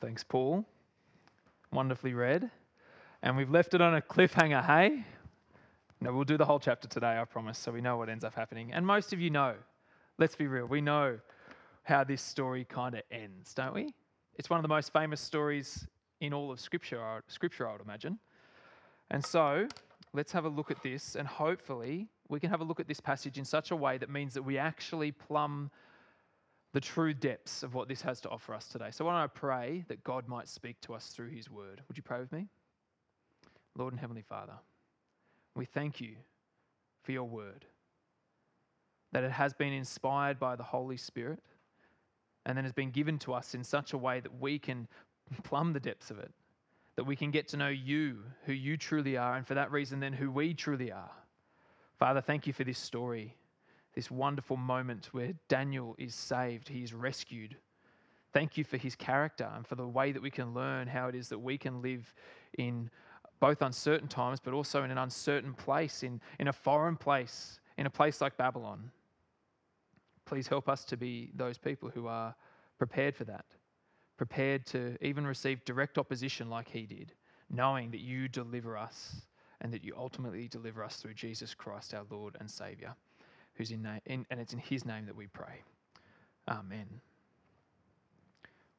Thanks, Paul. Wonderfully read. And we've left it on a cliffhanger, hey? No, we'll do the whole chapter today, I promise, so we know what ends up happening. And most of you know, let's be real, we know how this story kind of ends, don't we? It's one of the most famous stories in all of Scripture, Scripture, I would imagine. And so, let's have a look at this, and hopefully, we can have a look at this passage in such a way that means that we actually plumb the true depths of what this has to offer us today. So, why don't I pray that God might speak to us through His word? Would you pray with me? Lord and Heavenly Father, we thank you for your word, that it has been inspired by the Holy Spirit and then has been given to us in such a way that we can plumb the depths of it, that we can get to know you, who you truly are, and for that reason, then who we truly are. Father, thank you for this story, this wonderful moment where Daniel is saved, he is rescued. Thank you for his character and for the way that we can learn how it is that we can live in both uncertain times, but also in an uncertain place, in, in a foreign place, in a place like Babylon. Please help us to be those people who are prepared for that, prepared to even receive direct opposition like he did, knowing that you deliver us and that you ultimately deliver us through Jesus Christ, our Lord and Savior, who's in, name, in and it's in his name that we pray. Amen.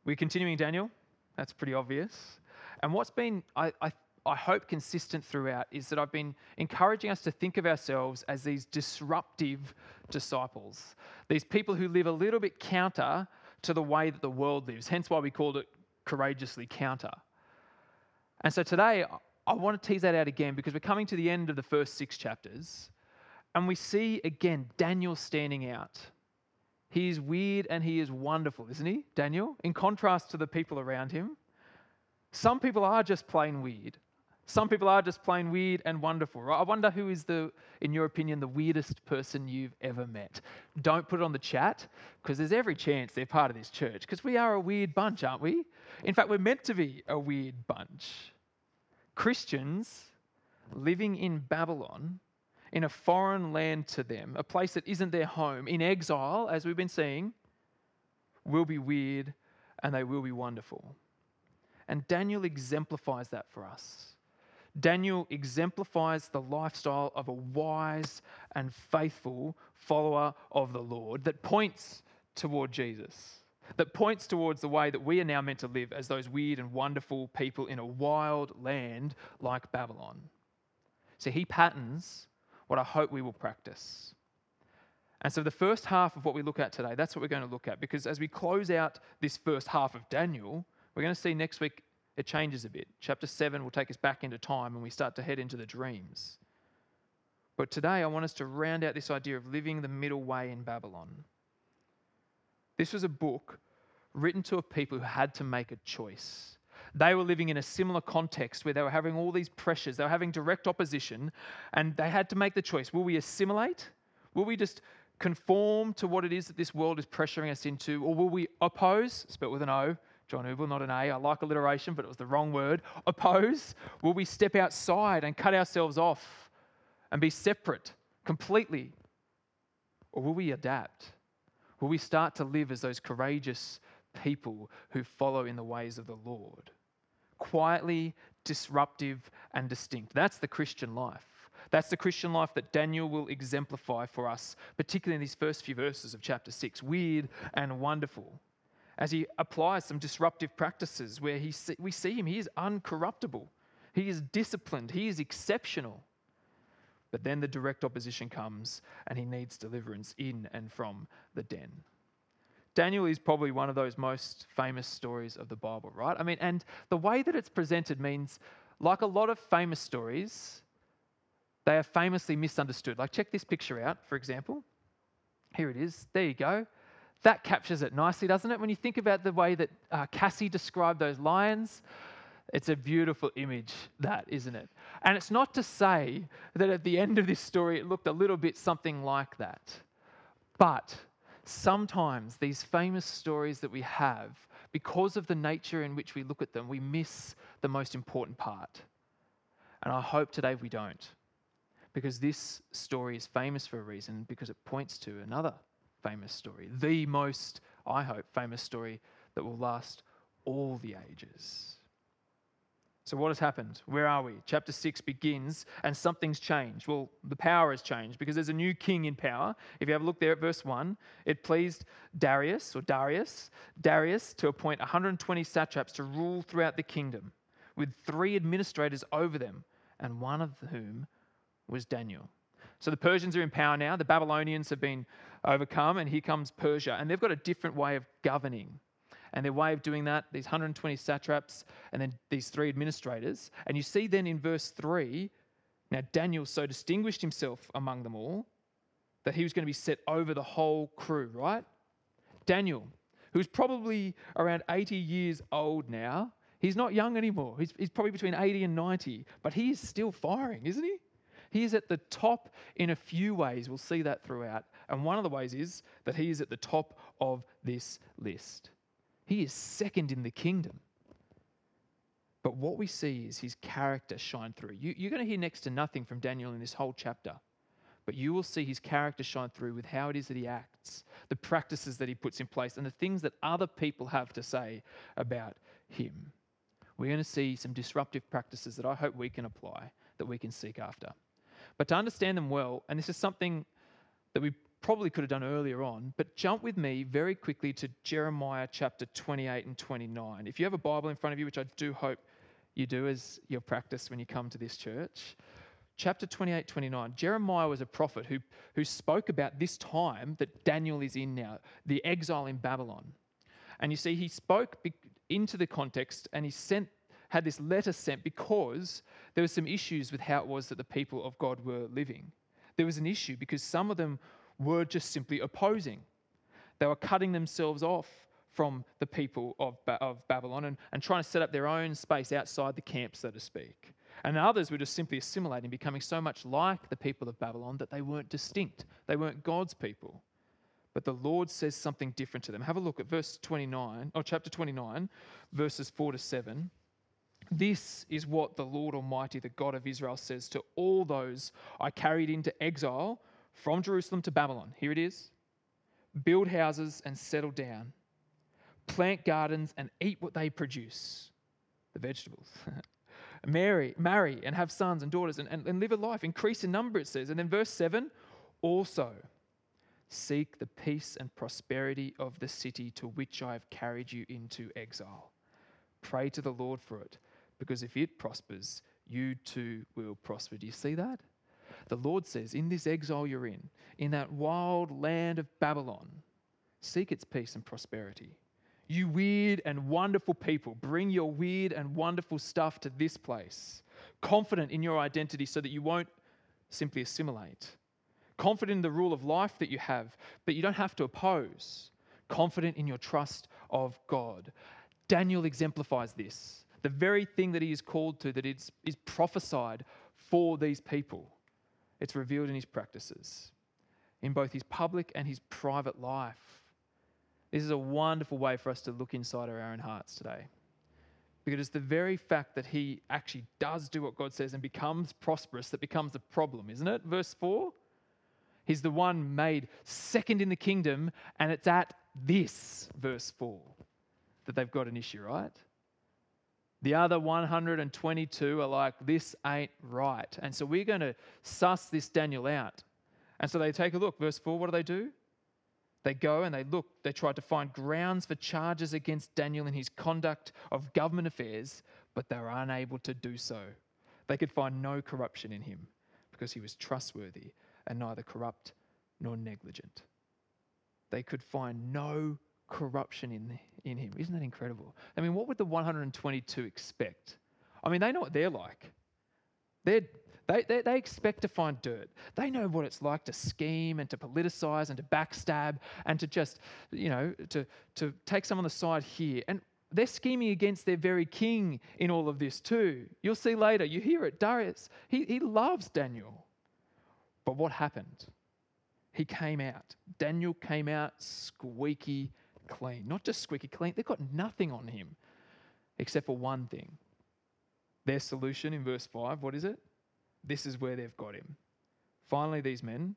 We're continuing Daniel. That's pretty obvious. And what's been, I, I I hope, consistent throughout is that I've been encouraging us to think of ourselves as these disruptive disciples, these people who live a little bit counter to the way that the world lives, hence why we called it courageously counter. And so today, I want to tease that out again because we're coming to the end of the first six chapters, and we see again Daniel standing out. He is weird and he is wonderful, isn't he, Daniel? In contrast to the people around him. Some people are just plain weird. Some people are just plain weird and wonderful, right? I wonder who is the, in your opinion, the weirdest person you've ever met. Don't put it on the chat because there's every chance they're part of this church because we are a weird bunch, aren't we? In fact, we're meant to be a weird bunch. Christians living in Babylon, in a foreign land to them, a place that isn't their home, in exile, as we've been seeing, will be weird and they will be wonderful. And Daniel exemplifies that for us. Daniel exemplifies the lifestyle of a wise and faithful follower of the Lord that points toward Jesus, that points towards the way that we are now meant to live as those weird and wonderful people in a wild land like Babylon. So he patterns what I hope we will practice. And so, the first half of what we look at today, that's what we're going to look at. Because as we close out this first half of Daniel, we're going to see next week it changes a bit. Chapter 7 will take us back into time and we start to head into the dreams. But today I want us to round out this idea of living the middle way in Babylon. This was a book written to a people who had to make a choice. They were living in a similar context where they were having all these pressures, they were having direct opposition, and they had to make the choice will we assimilate? Will we just conform to what it is that this world is pressuring us into? Or will we oppose, spelled with an O, John Ubel, not an A. I like alliteration, but it was the wrong word. Oppose. Will we step outside and cut ourselves off and be separate completely? Or will we adapt? Will we start to live as those courageous people who follow in the ways of the Lord? Quietly, disruptive, and distinct. That's the Christian life. That's the Christian life that Daniel will exemplify for us, particularly in these first few verses of chapter 6. Weird and wonderful as he applies some disruptive practices where he, we see him, he is uncorruptible, he is disciplined, he is exceptional. But then the direct opposition comes and he needs deliverance in and from the den. Daniel is probably one of those most famous stories of the Bible, right? I mean, and the way that it's presented means, like a lot of famous stories, they are famously misunderstood. Like, check this picture out, for example. Here it is. There you go. That captures it nicely, doesn't it? When you think about the way that uh, Cassie described those lions, it's a beautiful image, that, isn't it? And it's not to say that at the end of this story it looked a little bit something like that. But sometimes these famous stories that we have, because of the nature in which we look at them, we miss the most important part. And I hope today we don't. Because this story is famous for a reason, because it points to another famous story, the most, I hope, famous story that will last all the ages. So, what has happened? Where are we? Chapter 6 begins and something's changed. Well, the power has changed because there's a new king in power. If you have a look there at verse 1, it pleased Darius or Darius, Darius to appoint 120 satraps to rule throughout the kingdom, with three administrators over them, and one of whom was Daniel. So the Persians are in power now. The Babylonians have been overcome, and here comes Persia, and they've got a different way of governing. And their way of doing that, these 120 satraps and then these three administrators. And you see then in verse 3, now Daniel so distinguished himself among them all that he was going to be set over the whole crew, right? Daniel, who's probably around 80 years old now, he's not young anymore. He's, he's probably between 80 and 90, but he is still firing, isn't he? He is at the top in a few ways. We'll see that throughout. And one of the ways is that he is at the top of this list. He is second in the kingdom. But what we see is his character shine through. You, you're going to hear next to nothing from Daniel in this whole chapter, but you will see his character shine through with how it is that he acts, the practices that he puts in place, and the things that other people have to say about him. We're going to see some disruptive practices that I hope we can apply, that we can seek after. But to understand them well, and this is something that we probably could have done earlier on, but jump with me very quickly to Jeremiah chapter 28 and 29. If you have a Bible in front of you, which I do hope you do as your practice when you come to this church, chapter 28, 29, Jeremiah was a prophet who, who spoke about this time that Daniel is in now, the exile in Babylon. And you see, he spoke into the context and he sent had this letter sent because there were some issues with how it was that the people of God were living. There was an issue because some of them were just simply opposing. They were cutting themselves off from the people of, of Babylon and, and trying to set up their own space outside the camp, so to speak. And others were just simply assimilating, becoming so much like the people of Babylon that they weren't distinct. They weren't God's people. But the Lord says something different to them. Have a look at verse 29, or chapter 29, verses 4 to 7. This is what the Lord Almighty, the God of Israel, says to all those I carried into exile from Jerusalem to Babylon. Here it is build houses and settle down, plant gardens and eat what they produce, the vegetables. marry, marry and have sons and daughters and, and, and live a life, increase in number, it says. And then verse 7 also seek the peace and prosperity of the city to which I have carried you into exile. Pray to the Lord for it, because if it prospers, you too will prosper. Do you see that? The Lord says, in this exile you're in, in that wild land of Babylon, seek its peace and prosperity. You weird and wonderful people, bring your weird and wonderful stuff to this place, confident in your identity so that you won't simply assimilate. Confident in the rule of life that you have, but you don't have to oppose. Confident in your trust of God. Daniel exemplifies this. The very thing that he is called to, that is, prophesied for these people. It's revealed in his practices, in both his public and his private life. This is a wonderful way for us to look inside our own hearts today. Because it's the very fact that he actually does do what God says and becomes prosperous that becomes the problem, isn't it? Verse 4 He's the one made second in the kingdom, and it's at this, verse 4, that they've got an issue, right? The other 122 are like, this ain't right. And so we're going to suss this Daniel out. And so they take a look. Verse 4, what do they do? They go and they look, they try to find grounds for charges against Daniel in his conduct of government affairs, but they were unable to do so. They could find no corruption in him because he was trustworthy and neither corrupt nor negligent. They could find no corruption in, in him. Isn't that incredible? I mean, what would the 122 expect? I mean, they know what they're like. They're, they, they, they expect to find dirt. They know what it's like to scheme and to politicize and to backstab and to just, you know, to, to take some on the side here. And they're scheming against their very king in all of this too. You'll see later, you hear it. Darius, he, he loves Daniel. But what happened? He came out. Daniel came out squeaky clean. Not just squeaky clean, they've got nothing on him except for one thing. Their solution in verse 5, what is it? This is where they've got him. Finally, these men,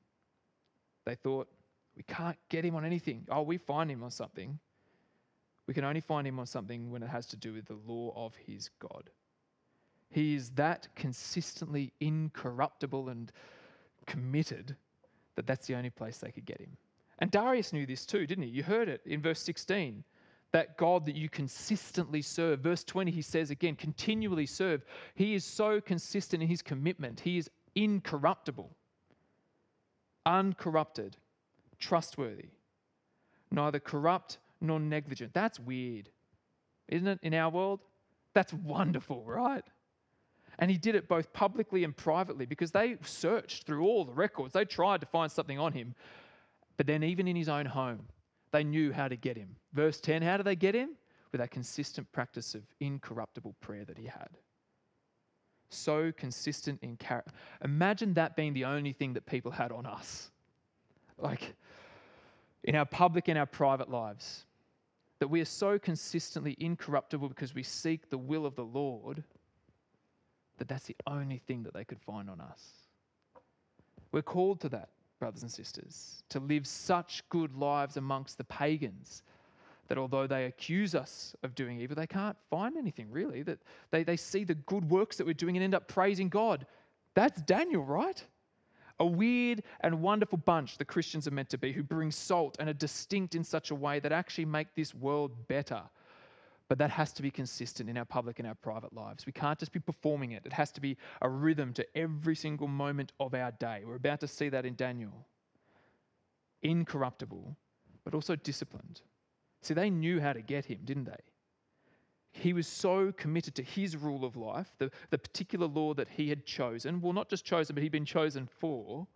they thought, we can't get him on anything. Oh, we find him on something. We can only find him on something when it has to do with the law of his God. He is that consistently incorruptible and committed that that's the only place they could get him. And Darius knew this too, didn't he? You heard it in verse 16 that God that you consistently serve. Verse 20, he says again, continually serve. He is so consistent in his commitment, he is incorruptible, uncorrupted, trustworthy, neither corrupt nor negligent. That's weird, isn't it, in our world? That's wonderful, right? And he did it both publicly and privately because they searched through all the records. They tried to find something on him. But then, even in his own home, they knew how to get him. Verse 10 how do they get him? With that consistent practice of incorruptible prayer that he had. So consistent in character. Imagine that being the only thing that people had on us. Like in our public and our private lives, that we are so consistently incorruptible because we seek the will of the Lord that that's the only thing that they could find on us. We're called to that, brothers and sisters, to live such good lives amongst the pagans that although they accuse us of doing evil, they can't find anything really. That they, they see the good works that we're doing and end up praising God. That's Daniel, right? A weird and wonderful bunch the Christians are meant to be, who bring salt and are distinct in such a way that actually make this world better but that has to be consistent in our public and our private lives. We can't just be performing it, it has to be a rhythm to every single moment of our day. We're about to see that in Daniel. Incorruptible, but also disciplined. See, they knew how to get him, didn't they? He was so committed to his rule of life, the, the particular law that he had chosen. Well, not just chosen, but he'd been chosen for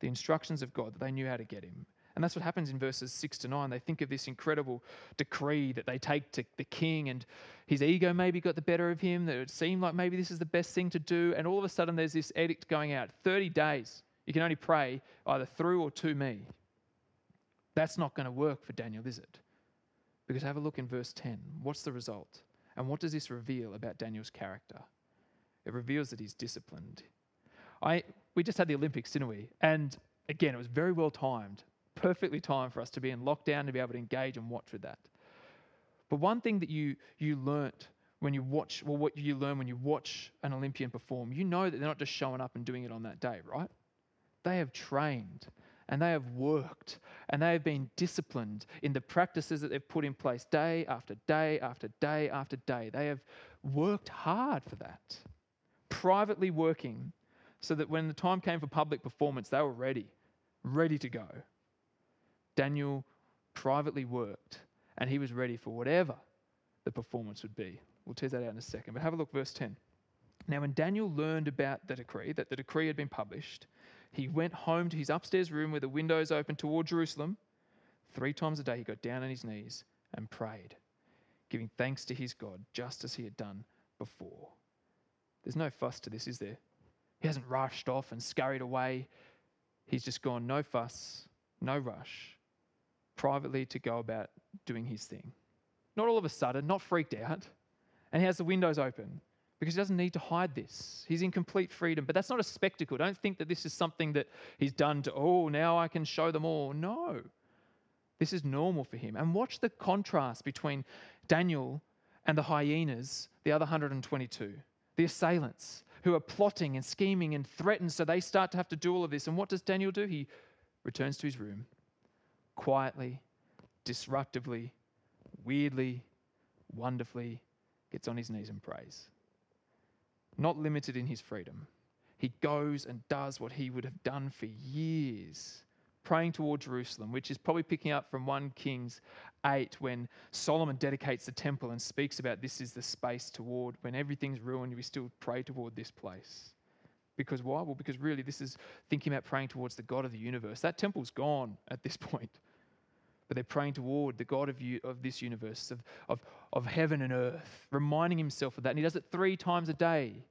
the instructions of God that they knew how to get him. And that's what happens in verses 6 to 9. They think of this incredible decree that they take to the king, and his ego maybe got the better of him, that it seemed like maybe this is the best thing to do. And all of a sudden, there's this edict going out 30 days. You can only pray either through or to me. That's not going to work for Daniel, is it? Because have a look in verse 10. What's the result? And what does this reveal about Daniel's character? It reveals that he's disciplined. I, we just had the Olympics, didn't we? And again, it was very well timed perfectly timed for us to be in lockdown to be able to engage and watch with that. But one thing that you you learnt when you watch, well, what you learn when you watch an Olympian perform, you know that they're not just showing up and doing it on that day, right? They have trained and they have worked and they have been disciplined in the practices that they've put in place day after day after day after day. They have worked hard for that, privately working so that when the time came for public performance, they were ready, ready to go. Daniel privately worked and he was ready for whatever the performance would be. We'll tease that out in a second. But have a look, verse 10. Now, when Daniel learned about the decree, that the decree had been published, he went home to his upstairs room where the windows opened toward Jerusalem. Three times a day, he got down on his knees and prayed, giving thanks to his God, just as he had done before. There's no fuss to this, is there? He hasn't rushed off and scurried away. He's just gone, no fuss, no rush privately to go about doing his thing. Not all of a sudden, not freaked out. And he has the windows open because he doesn't need to hide this. He's in complete freedom. But that's not a spectacle. Don't think that this is something that he's done to, oh, now I can show them all. No. This is normal for him. And watch the contrast between Daniel and the hyenas, the other 122, the assailants who are plotting and scheming and threatened. So they start to have to do all of this. And what does Daniel do? He returns to his room quietly, disruptively, weirdly, wonderfully gets on his knees and prays. Not limited in his freedom. He goes and does what he would have done for years, praying toward Jerusalem, which is probably picking up from 1 Kings 8 when Solomon dedicates the temple and speaks about this is the space toward when everything's ruined, we still pray toward this place. Because why? Well, because really this is thinking about praying towards the God of the universe. That temple's gone at this point but they're praying toward the God of, you, of this universe, of, of, of heaven and earth, reminding himself of that. And he does it three times a day.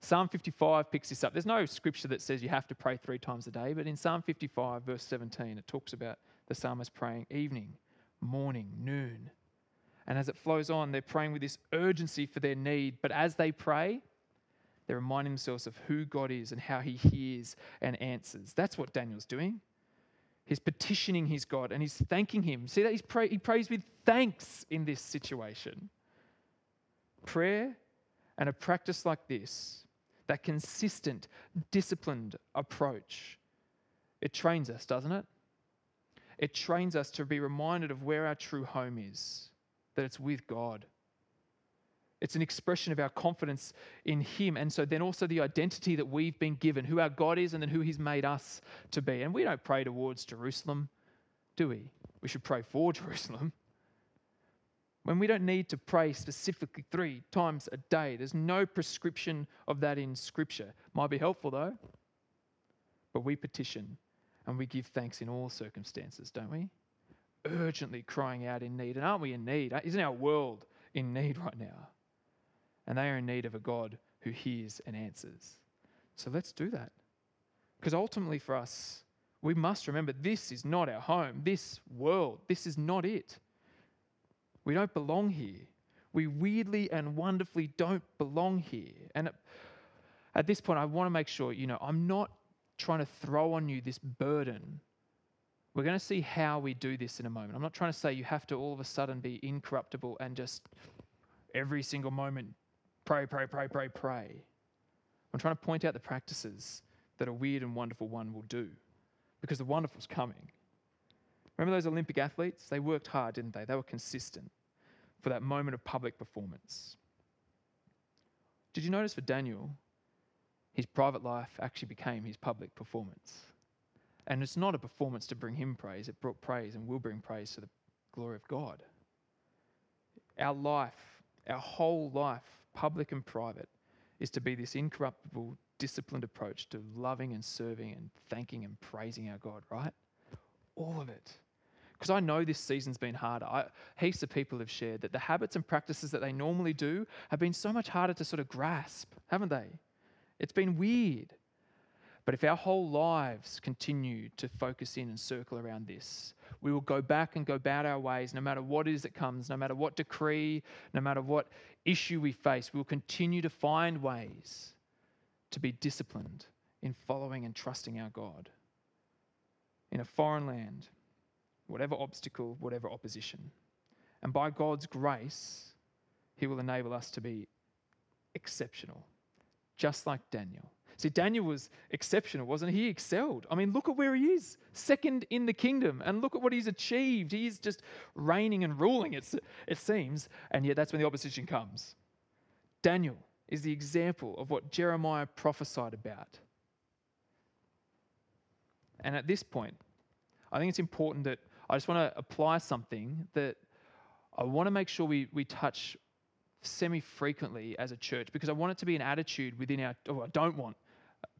Psalm 55 picks this up. There's no scripture that says you have to pray three times a day, but in Psalm 55, verse 17, it talks about the psalmist praying evening, morning, noon. And as it flows on, they're praying with this urgency for their need. But as they pray, they're reminding themselves of who God is and how he hears and answers. That's what Daniel's doing. He's petitioning his God and he's thanking him. See that he's pray, he prays with thanks in this situation. Prayer and a practice like this, that consistent, disciplined approach, it trains us, doesn't it? It trains us to be reminded of where our true home is, that it's with God. It's an expression of our confidence in Him. And so then also the identity that we've been given, who our God is, and then who He's made us to be. And we don't pray towards Jerusalem, do we? We should pray for Jerusalem. When we don't need to pray specifically three times a day, there's no prescription of that in Scripture. Might be helpful though. But we petition and we give thanks in all circumstances, don't we? Urgently crying out in need. And aren't we in need? Isn't our world in need right now? And they are in need of a God who hears and answers. So let's do that. Because ultimately, for us, we must remember this is not our home. This world, this is not it. We don't belong here. We weirdly and wonderfully don't belong here. And at this point, I want to make sure, you know, I'm not trying to throw on you this burden. We're going to see how we do this in a moment. I'm not trying to say you have to all of a sudden be incorruptible and just every single moment Pray, pray, pray, pray, pray. I'm trying to point out the practices that a weird and wonderful one will do because the wonderful's coming. Remember those Olympic athletes? They worked hard, didn't they? They were consistent for that moment of public performance. Did you notice for Daniel, his private life actually became his public performance? And it's not a performance to bring him praise, it brought praise and will bring praise to the glory of God. Our life, our whole life, public and private, is to be this incorruptible, disciplined approach to loving and serving and thanking and praising our God, right? All of it. Because I know this season's been harder. I, heaps of people have shared that the habits and practices that they normally do have been so much harder to sort of grasp, haven't they? It's been weird. But if our whole lives continue to focus in and circle around this, we will go back and go about our ways no matter what is that comes, no matter what decree, no matter what issue we face. We will continue to find ways to be disciplined in following and trusting our God. In a foreign land, whatever obstacle, whatever opposition. And by God's grace, He will enable us to be exceptional, just like Daniel. See, Daniel was exceptional, wasn't he? He excelled. I mean, look at where he is, second in the kingdom, and look at what he's achieved. He's just reigning and ruling, it, it seems, and yet that's when the opposition comes. Daniel is the example of what Jeremiah prophesied about. And at this point, I think it's important that I just want to apply something that I want to make sure we, we touch semi frequently as a church because I want it to be an attitude within our, or I don't want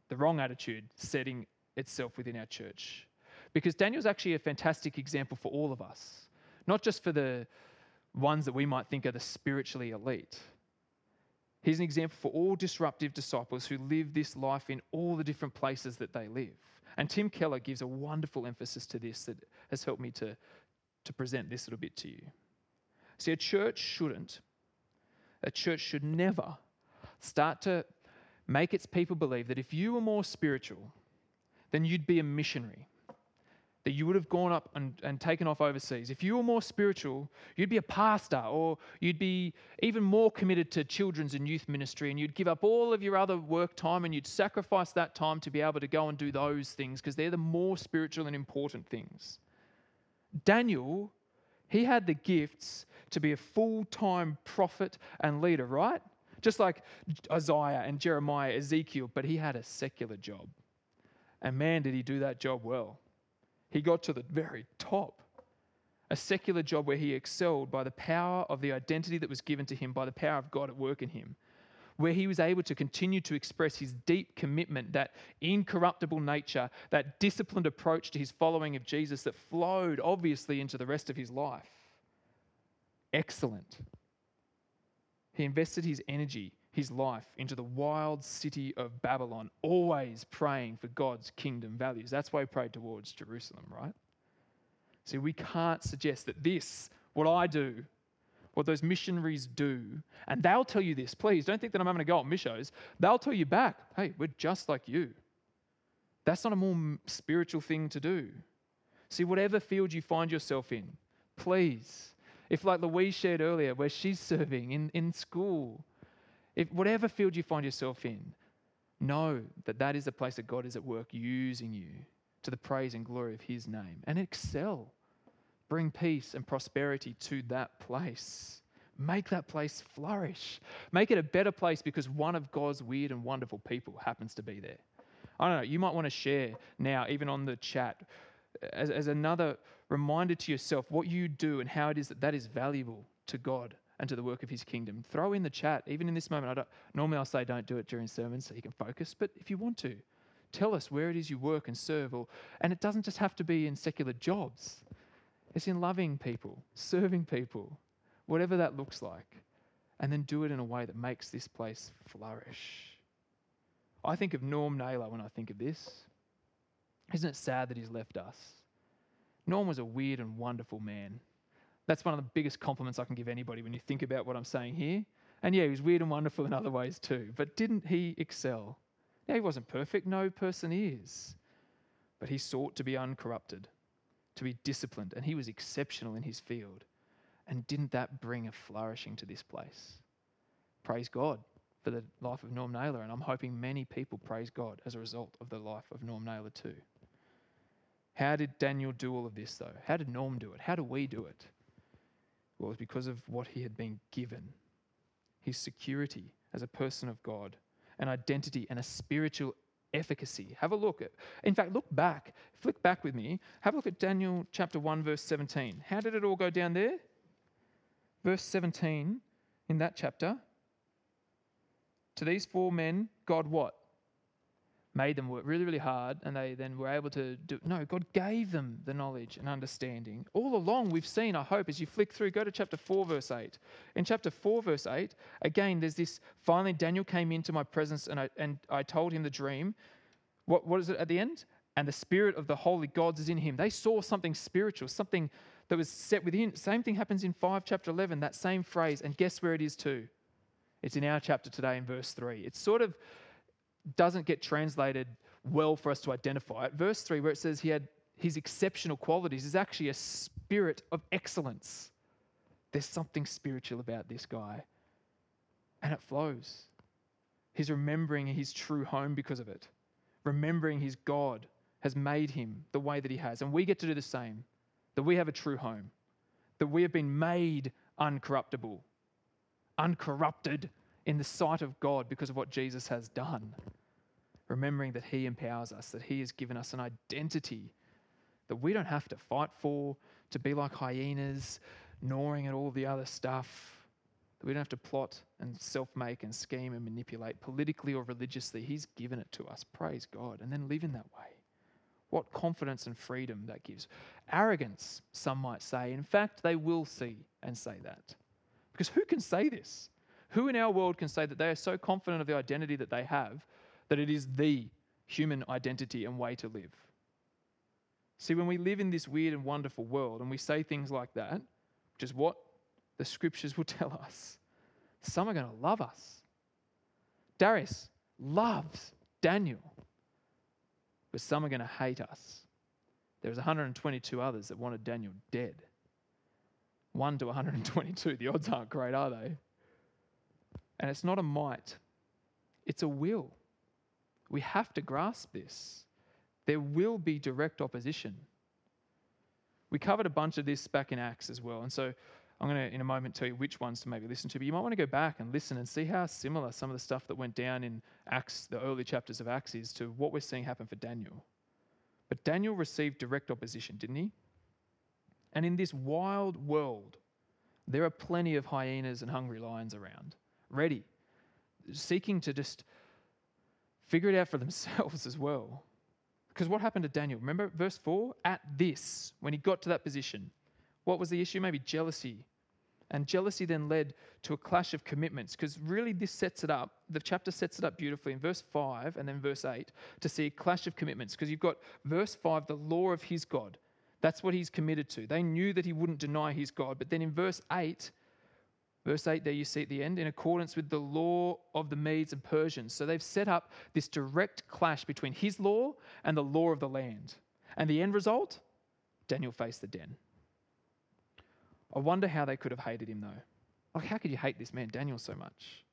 the wrong attitude setting itself within our church. Because Daniel's actually a fantastic example for all of us, not just for the ones that we might think are the spiritually elite. He's an example for all disruptive disciples who live this life in all the different places that they live. And Tim Keller gives a wonderful emphasis to this that has helped me to, to present this little bit to you. See, a church shouldn't, a church should never start to make its people believe that if you were more spiritual, then you'd be a missionary. That you would have gone up and, and taken off overseas. If you were more spiritual, you'd be a pastor or you'd be even more committed to children's and youth ministry and you'd give up all of your other work time and you'd sacrifice that time to be able to go and do those things because they're the more spiritual and important things. Daniel, he had the gifts to be a full time prophet and leader, right? Just like Isaiah and Jeremiah, Ezekiel, but he had a secular job. And man, did he do that job well. He got to the very top. A secular job where he excelled by the power of the identity that was given to him, by the power of God at work in him, where he was able to continue to express his deep commitment, that incorruptible nature, that disciplined approach to his following of Jesus that flowed obviously into the rest of his life. Excellent. He invested his energy, his life, into the wild city of Babylon, always praying for God's kingdom values. That's why he prayed towards Jerusalem, right? See, we can't suggest that this, what I do, what those missionaries do, and they'll tell you this, please don't think that I'm having to go on missions. They'll tell you back, hey, we're just like you. That's not a more spiritual thing to do. See, whatever field you find yourself in, please, if like Louise shared earlier, where she's serving in, in school, if whatever field you find yourself in, know that that is a place that God is at work using you to the praise and glory of His name and excel. Bring peace and prosperity to that place. Make that place flourish. Make it a better place because one of God's weird and wonderful people happens to be there. I don't know, you might want to share now, even on the chat, as, as another reminder to yourself what you do and how it is that that is valuable to God and to the work of his kingdom. Throw in the chat, even in this moment. I don't, normally I'll say don't do it during sermons so you can focus, but if you want to, tell us where it is you work and serve. Or, and it doesn't just have to be in secular jobs, it's in loving people, serving people, whatever that looks like, and then do it in a way that makes this place flourish. I think of Norm Naylor when I think of this. Isn't it sad that he's left us? Norm was a weird and wonderful man. That's one of the biggest compliments I can give anybody when you think about what I'm saying here. And yeah, he was weird and wonderful in other ways too. But didn't he excel? Now, he wasn't perfect. No person is. But he sought to be uncorrupted, to be disciplined, and he was exceptional in his field. And didn't that bring a flourishing to this place? Praise God for the life of Norm Naylor, and I'm hoping many people praise God as a result of the life of Norm Naylor too. How did Daniel do all of this, though? How did Norm do it? How do we do it? Well, it was because of what he had been given his security as a person of God, an identity, and a spiritual efficacy. Have a look at, in fact, look back, flick back with me. Have a look at Daniel chapter 1, verse 17. How did it all go down there? Verse 17 in that chapter. To these four men, God what? Made them work really, really hard, and they then were able to do. No, God gave them the knowledge and understanding. All along, we've seen, I hope, as you flick through, go to chapter 4, verse 8. In chapter 4, verse 8, again, there's this finally, Daniel came into my presence, and I, and I told him the dream. What, what is it at the end? And the spirit of the holy gods is in him. They saw something spiritual, something that was set within. Same thing happens in 5, chapter 11, that same phrase. And guess where it is too? It's in our chapter today in verse 3. It's sort of doesn't get translated well for us to identify it. Verse 3, where it says he had his exceptional qualities, is actually a spirit of excellence. There's something spiritual about this guy, and it flows. He's remembering his true home because of it, remembering his God has made him the way that he has. And we get to do the same that we have a true home, that we have been made uncorruptible, uncorrupted in the sight of God because of what Jesus has done. Remembering that He empowers us, that He has given us an identity that we don't have to fight for, to be like hyenas, gnawing at all the other stuff. That we don't have to plot and self make and scheme and manipulate politically or religiously. He's given it to us. Praise God. And then live in that way. What confidence and freedom that gives. Arrogance, some might say. In fact, they will see and say that. Because who can say this? Who in our world can say that they are so confident of the identity that they have that it is the human identity and way to live? See, when we live in this weird and wonderful world and we say things like that, which is what the scriptures will tell us, some are going to love us. Darius loves Daniel but some are going to hate us. There was 122 others that wanted Daniel dead. 1 to 122. The odds aren't great, are they? And it's not a might, it's a will. We have to grasp this. There will be direct opposition. We covered a bunch of this back in Acts as well. And so I'm going to, in a moment, tell you which ones to maybe listen to, but you might want to go back and listen and see how similar some of the stuff that went down in Acts, the early chapters of Acts, is to what we're seeing happen for Daniel. But Daniel received direct opposition, didn't he? And in this wild world, there are plenty of hyenas and hungry lions around, ready, seeking to just figure it out for themselves as well. Because what happened to Daniel? Remember verse 4? At this, when he got to that position, what was the issue? Maybe jealousy. And jealousy then led to a clash of commitments because really this sets it up. The chapter sets it up beautifully in verse 5 and then verse 8 to see a clash of commitments because you've got verse 5, the law of his God. That's what he's committed to. They knew that he wouldn't deny his God. But then in verse 8, verse 8 there you see at the end, in accordance with the law of the Medes and Persians. So they've set up this direct clash between his law and the law of the land. And the end result? Daniel faced the den. I wonder how they could have hated him, though. Like, how could you hate this man, Daniel, so much?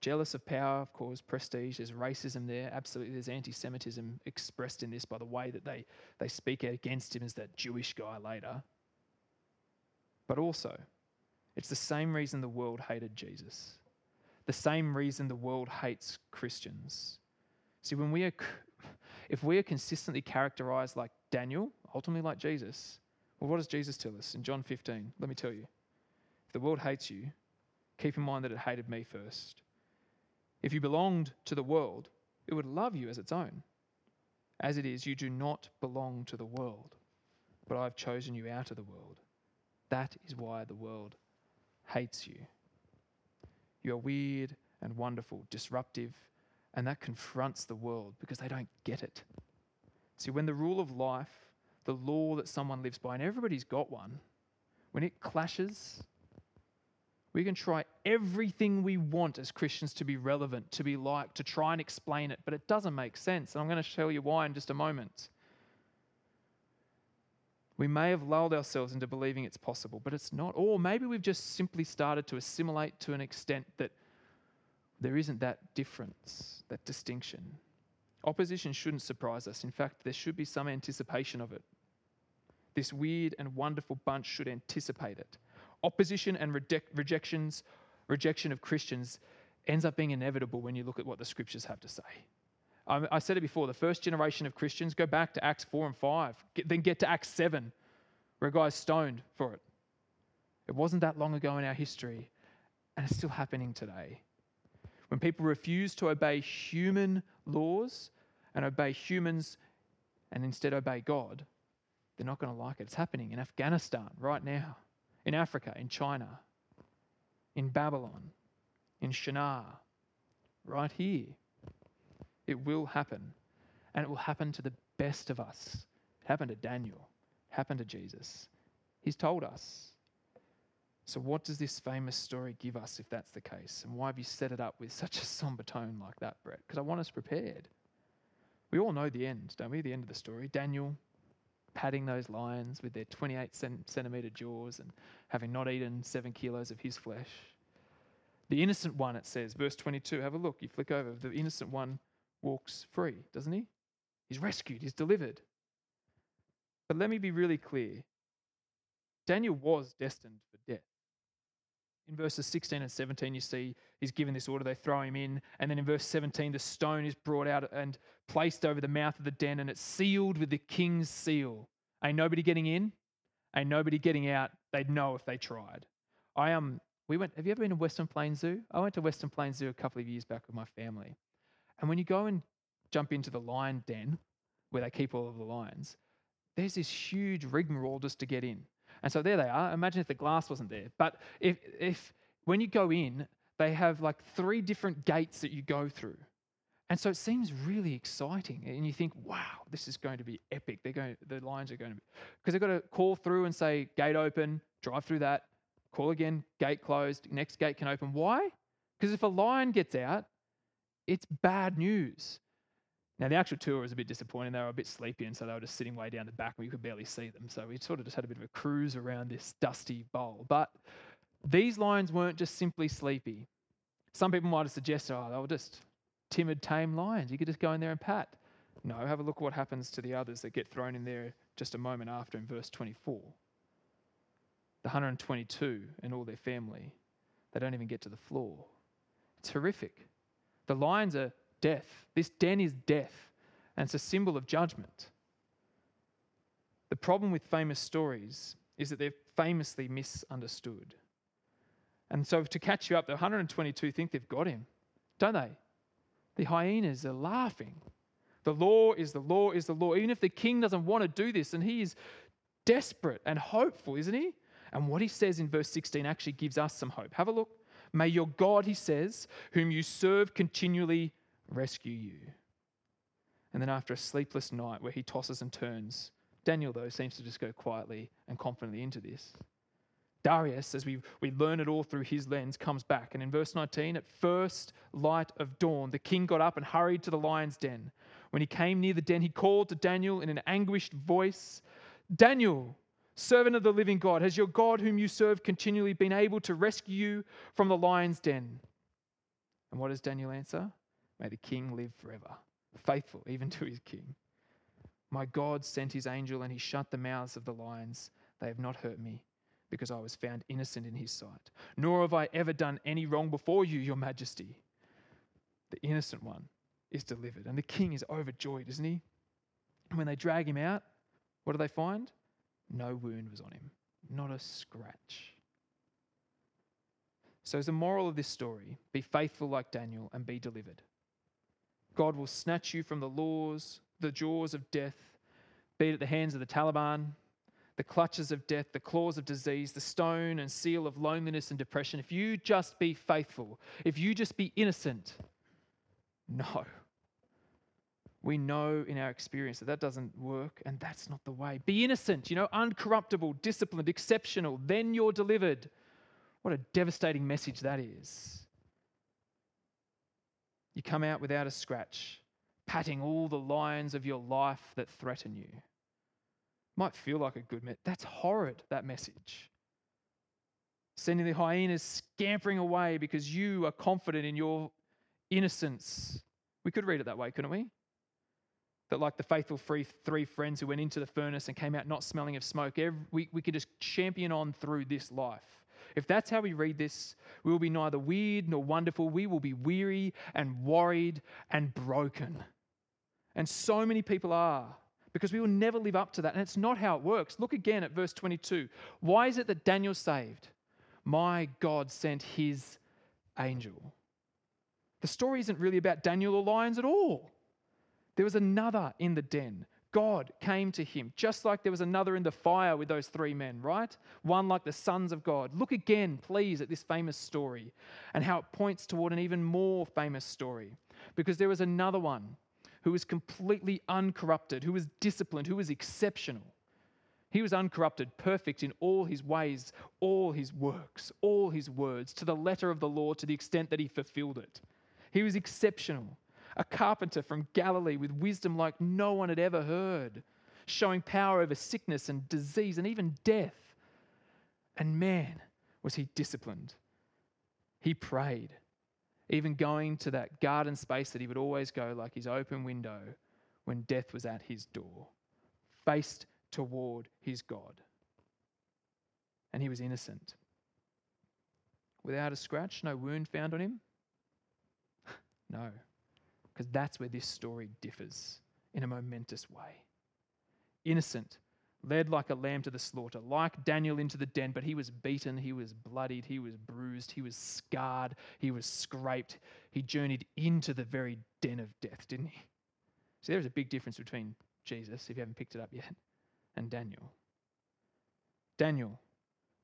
Jealous of power, of course, prestige. There's racism there. Absolutely. There's anti Semitism expressed in this by the way that they, they speak against him as that Jewish guy later. But also, it's the same reason the world hated Jesus, the same reason the world hates Christians. See, when we are, if we are consistently characterized like Daniel, ultimately like Jesus, well, what does Jesus tell us in John 15? Let me tell you. If the world hates you, keep in mind that it hated me first. If you belonged to the world, it would love you as its own. As it is, you do not belong to the world, but I have chosen you out of the world. That is why the world hates you. You are weird and wonderful, disruptive, and that confronts the world because they don't get it. See, when the rule of life, the law that someone lives by, and everybody's got one, when it clashes, we can try everything we want as Christians to be relevant, to be like, to try and explain it, but it doesn't make sense. And I'm going to show you why in just a moment. We may have lulled ourselves into believing it's possible, but it's not. Or maybe we've just simply started to assimilate to an extent that there isn't that difference, that distinction. Opposition shouldn't surprise us. In fact, there should be some anticipation of it. This weird and wonderful bunch should anticipate it. Opposition and reject, rejections, rejection of Christians ends up being inevitable when you look at what the scriptures have to say. I said it before the first generation of Christians, go back to Acts 4 and 5, get, then get to Acts 7, where a guy's stoned for it. It wasn't that long ago in our history, and it's still happening today. When people refuse to obey human laws and obey humans and instead obey God, they're not going to like it. It's happening in Afghanistan right now, in Africa, in China, in Babylon, in Shinar, right here. It will happen. And it will happen to the best of us. It happened to Daniel, it happened to Jesus. He's told us. So, what does this famous story give us if that's the case? And why have you set it up with such a somber tone like that, Brett? Because I want us prepared. We all know the end, don't we? The end of the story. Daniel patting those lions with their 28 centimeter jaws and having not eaten seven kilos of his flesh. The innocent one, it says, verse 22, have a look. You flick over. The innocent one walks free, doesn't he? He's rescued, he's delivered. But let me be really clear Daniel was destined for death. In verses 16 and 17, you see he's given this order, they throw him in. And then in verse 17, the stone is brought out and placed over the mouth of the den, and it's sealed with the king's seal. Ain't nobody getting in, ain't nobody getting out. They'd know if they tried. I um, we went. Have you ever been to Western Plains Zoo? I went to Western Plains Zoo a couple of years back with my family, and when you go and jump into the lion den where they keep all of the lions, there's this huge rigmarole just to get in. And so there they are. Imagine if the glass wasn't there. But if, if when you go in, they have like three different gates that you go through. And so it seems really exciting. And you think, wow, this is going to be epic. They're going, the lions are going to be, because they've got to call through and say, gate open, drive through that, call again, gate closed, next gate can open. Why? Because if a lion gets out, it's bad news. Now, the actual tour was a bit disappointing. They were a bit sleepy, and so they were just sitting way down the back and we could barely see them. So we sort of just had a bit of a cruise around this dusty bowl. But these lions weren't just simply sleepy. Some people might have suggested, oh, they were just timid, tame lions. You could just go in there and pat. No, have a look what happens to the others that get thrown in there just a moment after in verse 24. The 122 and all their family, they don't even get to the floor. It's horrific. The lions are death. This den is death, and it's a symbol of judgment. The problem with famous stories is that they're famously misunderstood. And so, to catch you up, the 122 think they've got him, don't they? The hyenas are laughing. The law is the law is the law. Even if the king doesn't want to do this, and he is desperate and hopeful, isn't he? And what he says in verse 16 actually gives us some hope. Have a look. May your God, he says, whom you serve continually, rescue you. And then after a sleepless night where he tosses and turns, Daniel, though, seems to just go quietly and confidently into this. Darius, as we, we learn it all through his lens, comes back. And in verse 19, at first light of dawn, the king got up and hurried to the lion's den. When he came near the den, he called to Daniel in an anguished voice Daniel, servant of the living God, has your God, whom you serve continually, been able to rescue you from the lion's den? And what does Daniel answer? May the king live forever, faithful even to his king. My God sent his angel and he shut the mouths of the lions. They have not hurt me because I was found innocent in his sight. Nor have I ever done any wrong before you, your majesty. The innocent one is delivered. And the king is overjoyed, isn't he? And when they drag him out, what do they find? No wound was on him, not a scratch. So, as a moral of this story, be faithful like Daniel and be delivered. God will snatch you from the laws, the jaws of death, be it at the hands of the Taliban, the clutches of death, the claws of disease, the stone and seal of loneliness and depression. If you just be faithful, if you just be innocent, no. We know in our experience that that doesn't work, and that's not the way. Be innocent, you know, uncorruptible, disciplined, exceptional, then you're delivered. What a devastating message that is. You come out without a scratch, patting all the lions of your life that threaten you. Might feel like a good message. That's horrid, that message. Sending the hyenas scampering away because you are confident in your innocence. We could read it that way, couldn't we? That, like the faithful three, three friends who went into the furnace and came out not smelling of smoke, every, we, we could just champion on through this life. If that's how we read this, we will be neither weird nor wonderful. We will be weary and worried and broken. And so many people are because we will never live up to that. And it's not how it works. Look again at verse 22. Why is it that Daniel saved? My God sent his angel. The story isn't really about Daniel or lions at all. There was another in the den. God came to him, just like there was another in the fire with those three men, right? One like the sons of God. Look again, please, at this famous story and how it points toward an even more famous story. Because there was another one who was completely uncorrupted, who was disciplined, who was exceptional. He was uncorrupted, perfect in all his ways, all his works, all his words, to the letter of the law, to the extent that he fulfilled it. He was exceptional, a carpenter from Galilee with wisdom like no one had ever heard, showing power over sickness and disease and even death. And man, was he disciplined. He prayed even going to that garden space that he would always go, like his open window, when death was at his door, faced toward his God. And he was innocent. Without a scratch, no wound found on him? no, because that's where this story differs in a momentous way. Innocent led like a lamb to the slaughter, like Daniel into the den, but he was beaten, he was bloodied, he was bruised, he was scarred, he was scraped. He journeyed into the very den of death, didn't he? See, there's a big difference between Jesus, if you haven't picked it up yet, and Daniel. Daniel,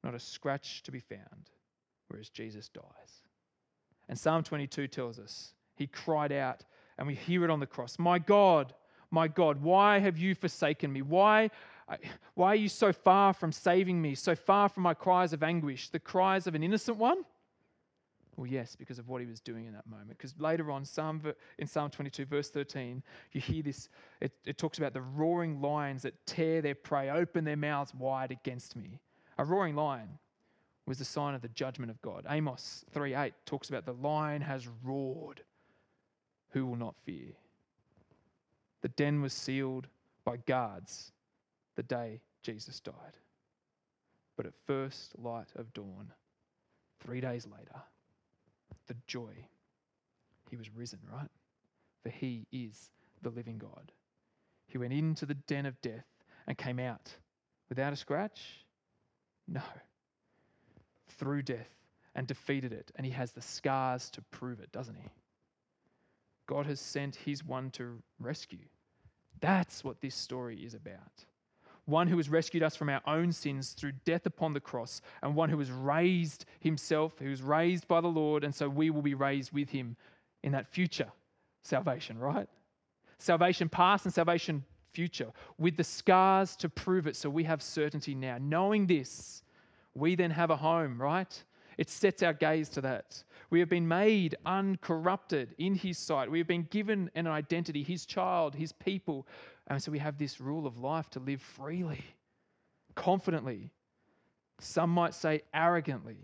not a scratch to be found, whereas Jesus dies. And Psalm 22 tells us he cried out, and we hear it on the cross My God, my God, why have you forsaken me? Why why are you so far from saving me, so far from my cries of anguish, the cries of an innocent one? Well, yes, because of what he was doing in that moment. Because later on, Psalm, in Psalm 22, verse 13, you hear this. It, it talks about the roaring lions that tear their prey, open their mouths wide against me. A roaring lion was the sign of the judgment of God. Amos 3:8 talks about the lion has roared. Who will not fear? The den was sealed by guards the day Jesus died. But at first light of dawn, three days later, the joy, he was risen, right? For he is the living God. He went into the den of death and came out without a scratch? No. Through death and defeated it, and he has the scars to prove it, doesn't he? God has sent his one to rescue. That's what this story is about one who has rescued us from our own sins through death upon the cross, and one who has raised himself, who was raised by the Lord, and so we will be raised with him in that future salvation, right? Salvation past and salvation future, with the scars to prove it, so we have certainty now. Knowing this, we then have a home, right? It sets our gaze to that. We have been made uncorrupted in His sight. We have been given an identity, His child, His people. And so we have this rule of life to live freely confidently, some might say arrogantly,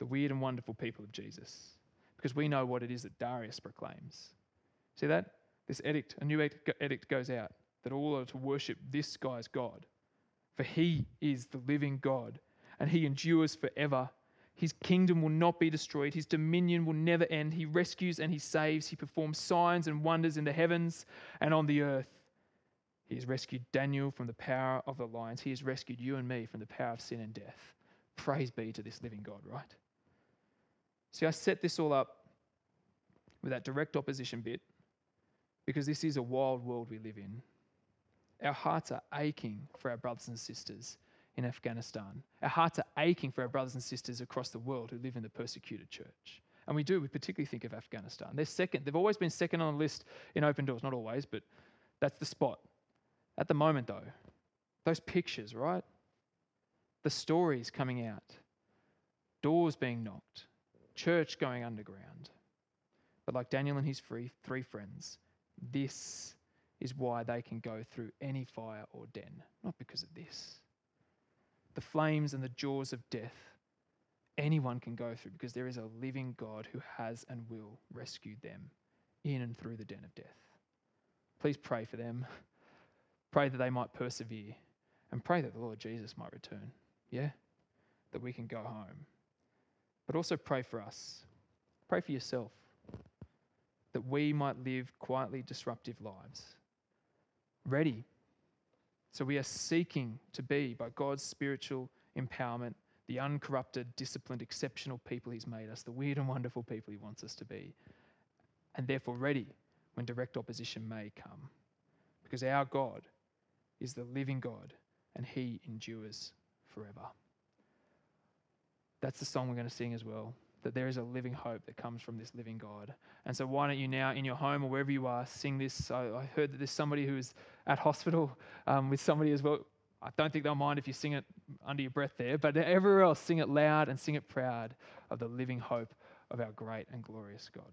the weird and wonderful people of Jesus, because we know what it is that Darius proclaims. See that? This edict, a new edict goes out that all are to worship this guy's God. For he is the living God, and he endures forever. His kingdom will not be destroyed. His dominion will never end. He rescues and he saves. He performs signs and wonders in the heavens and on the earth. He has rescued Daniel from the power of the lions. He has rescued you and me from the power of sin and death. Praise be to this living God, right? See, I set this all up with that direct opposition bit because this is a wild world we live in. Our hearts are aching for our brothers and sisters in Afghanistan. Our hearts are aching for our brothers and sisters across the world who live in the persecuted church. And we do, we particularly think of Afghanistan. They're second, they've always been second on the list in open doors, not always, but that's the spot. At the moment, though, those pictures, right? The stories coming out, doors being knocked, church going underground. But like Daniel and his three, three friends, this is why they can go through any fire or den, not because of this. The flames and the jaws of death, anyone can go through because there is a living God who has and will rescue them in and through the den of death. Please pray for them. Pray that they might persevere and pray that the Lord Jesus might return. Yeah? That we can go home. But also pray for us. Pray for yourself. That we might live quietly disruptive lives. Ready. So we are seeking to be, by God's spiritual empowerment, the uncorrupted, disciplined, exceptional people He's made us, the weird and wonderful people He wants us to be. And therefore ready when direct opposition may come. Because our God is the living God and he endures forever. That's the song we're going to sing as well. That there is a living hope that comes from this living God. And so, why don't you now, in your home or wherever you are, sing this? I, I heard that there's somebody who's at hospital um, with somebody as well. I don't think they'll mind if you sing it under your breath there, but everywhere else, sing it loud and sing it proud of the living hope of our great and glorious God.